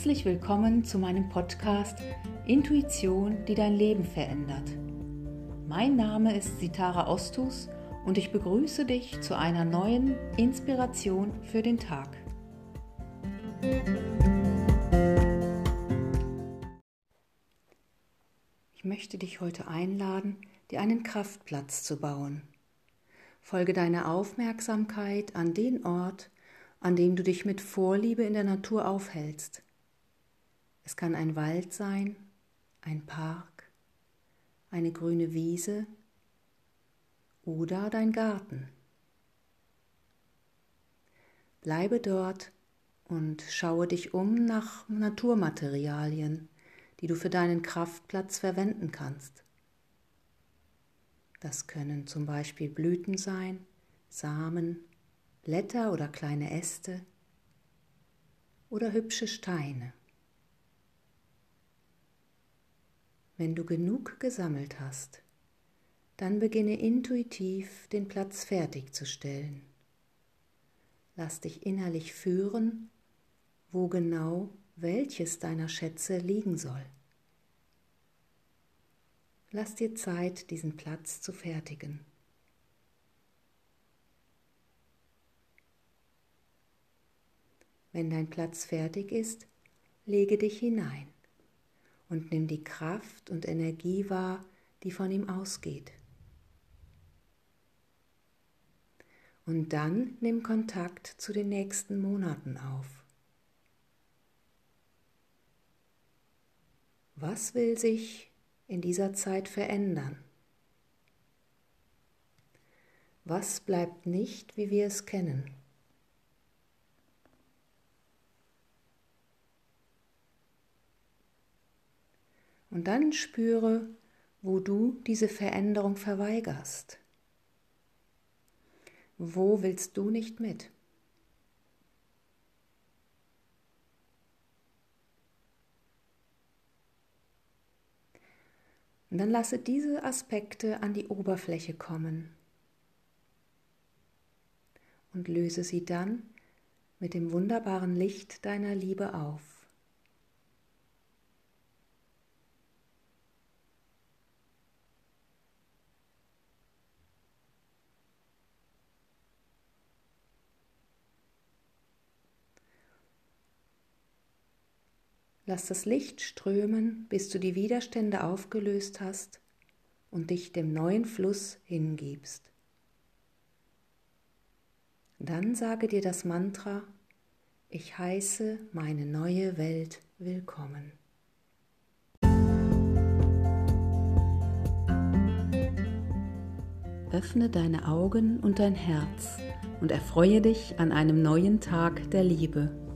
Herzlich willkommen zu meinem Podcast Intuition, die dein Leben verändert. Mein Name ist Sitara Ostus und ich begrüße dich zu einer neuen Inspiration für den Tag. Ich möchte dich heute einladen, dir einen Kraftplatz zu bauen. Folge deine Aufmerksamkeit an den Ort, an dem du dich mit Vorliebe in der Natur aufhältst. Es kann ein Wald sein, ein Park, eine grüne Wiese oder dein Garten. Bleibe dort und schaue dich um nach Naturmaterialien, die du für deinen Kraftplatz verwenden kannst. Das können zum Beispiel Blüten sein, Samen, Blätter oder kleine Äste oder hübsche Steine. Wenn du genug gesammelt hast, dann beginne intuitiv den Platz fertigzustellen. Lass dich innerlich führen, wo genau welches deiner Schätze liegen soll. Lass dir Zeit, diesen Platz zu fertigen. Wenn dein Platz fertig ist, lege dich hinein und nimm die Kraft und Energie wahr, die von ihm ausgeht. Und dann nimm Kontakt zu den nächsten Monaten auf. Was will sich in dieser Zeit verändern? Was bleibt nicht, wie wir es kennen? Und dann spüre, wo du diese Veränderung verweigerst. Wo willst du nicht mit? Und dann lasse diese Aspekte an die Oberfläche kommen und löse sie dann mit dem wunderbaren Licht deiner Liebe auf. Lass das Licht strömen, bis du die Widerstände aufgelöst hast und dich dem neuen Fluss hingibst. Dann sage dir das Mantra, ich heiße meine neue Welt willkommen. Öffne deine Augen und dein Herz und erfreue dich an einem neuen Tag der Liebe.